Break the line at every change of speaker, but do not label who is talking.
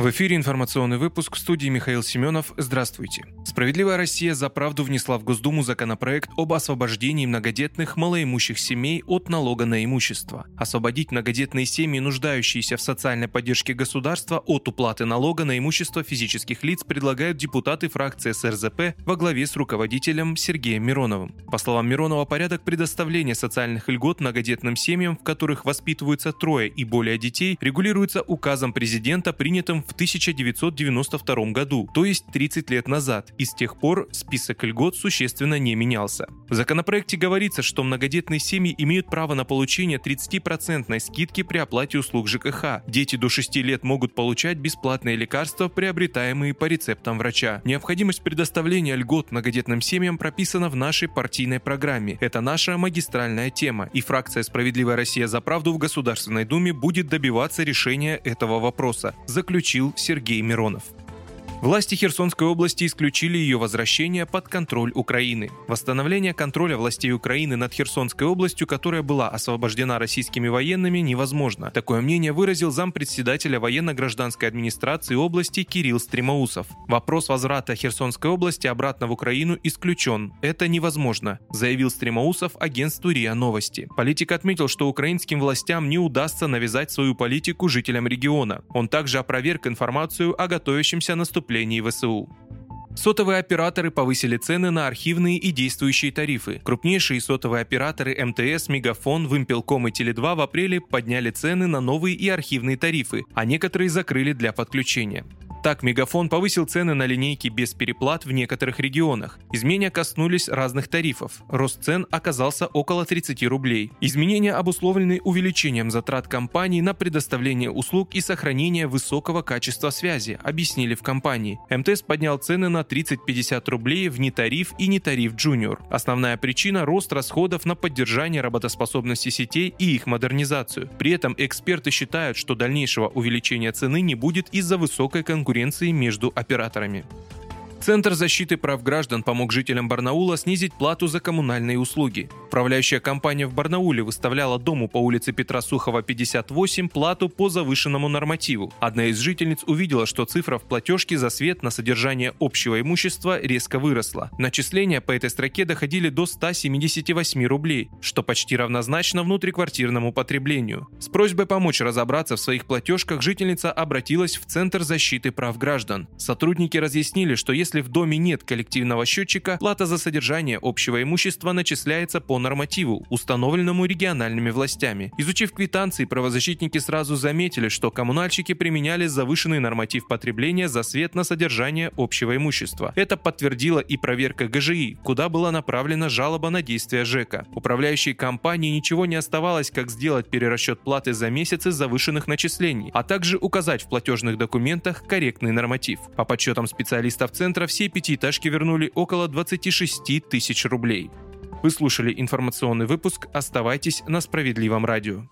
В эфире информационный выпуск в студии Михаил Семенов. Здравствуйте. Справедливая Россия за правду внесла в Госдуму законопроект об освобождении многодетных малоимущих семей от налога на имущество. Освободить многодетные семьи, нуждающиеся в социальной поддержке государства, от уплаты налога на имущество физических лиц предлагают депутаты фракции СРЗП во главе с руководителем Сергеем Мироновым. По словам Миронова, порядок предоставления социальных льгот многодетным семьям, в которых воспитываются трое и более детей, регулируется указом президента, принятым в 1992 году, то есть 30 лет назад, и с тех пор список льгот существенно не менялся. В законопроекте говорится, что многодетные семьи имеют право на получение 30% скидки при оплате услуг ЖКХ. Дети до 6 лет могут получать бесплатные лекарства, приобретаемые по рецептам врача. Необходимость предоставления льгот многодетным семьям прописана в нашей партийной программе. Это наша магистральная тема, и фракция «Справедливая Россия за правду» в Государственной Думе будет добиваться решения этого вопроса, заключил сообщил Сергей Миронов. Власти Херсонской области исключили ее возвращение под контроль Украины. Восстановление контроля властей Украины над Херсонской областью, которая была освобождена российскими военными, невозможно. Такое мнение выразил зампредседателя военно-гражданской администрации области Кирилл Стремоусов. Вопрос возврата Херсонской области обратно в Украину исключен. Это невозможно, заявил Стремоусов агентству РИА Новости. Политик отметил, что украинским властям не удастся навязать свою политику жителям региона. Он также опроверг информацию о готовящемся наступлении поступлений ВСУ. Сотовые операторы повысили цены на архивные и действующие тарифы. Крупнейшие сотовые операторы МТС, Мегафон, Вымпелком и Теле2 в апреле подняли цены на новые и архивные тарифы, а некоторые закрыли для подключения. Так, Мегафон повысил цены на линейки без переплат в некоторых регионах. Изменения коснулись разных тарифов. Рост цен оказался около 30 рублей. Изменения обусловлены увеличением затрат компаний на предоставление услуг и сохранение высокого качества связи, объяснили в компании. МТС поднял цены на 30-50 рублей в нетариф и нетариф Junior. Основная причина – рост расходов на поддержание работоспособности сетей и их модернизацию. При этом эксперты считают, что дальнейшего увеличения цены не будет из-за высокой конкуренции конкуренции между операторами. Центр защиты прав граждан помог жителям Барнаула снизить плату за коммунальные услуги. Управляющая компания в Барнауле выставляла дому по улице Петра Сухова, 58 плату по завышенному нормативу. Одна из жительниц увидела, что цифра в платежке за свет на содержание общего имущества резко выросла. Начисления по этой строке доходили до 178 рублей, что почти равнозначно внутриквартирному потреблению. С просьбой помочь разобраться в своих платежках жительница обратилась в Центр защиты прав граждан. Сотрудники разъяснили, что если если в доме нет коллективного счетчика, плата за содержание общего имущества начисляется по нормативу, установленному региональными властями. Изучив квитанции, правозащитники сразу заметили, что коммунальщики применяли завышенный норматив потребления за свет на содержание общего имущества. Это подтвердила и проверка ГЖИ, куда была направлена жалоба на действия ЖЭКа. Управляющей компании ничего не оставалось, как сделать перерасчет платы за месяцы завышенных начислений, а также указать в платежных документах корректный норматив. По подсчетам специалистов Центра центра все пятиэтажки вернули около 26 тысяч рублей. Вы слушали информационный выпуск. Оставайтесь на справедливом радио.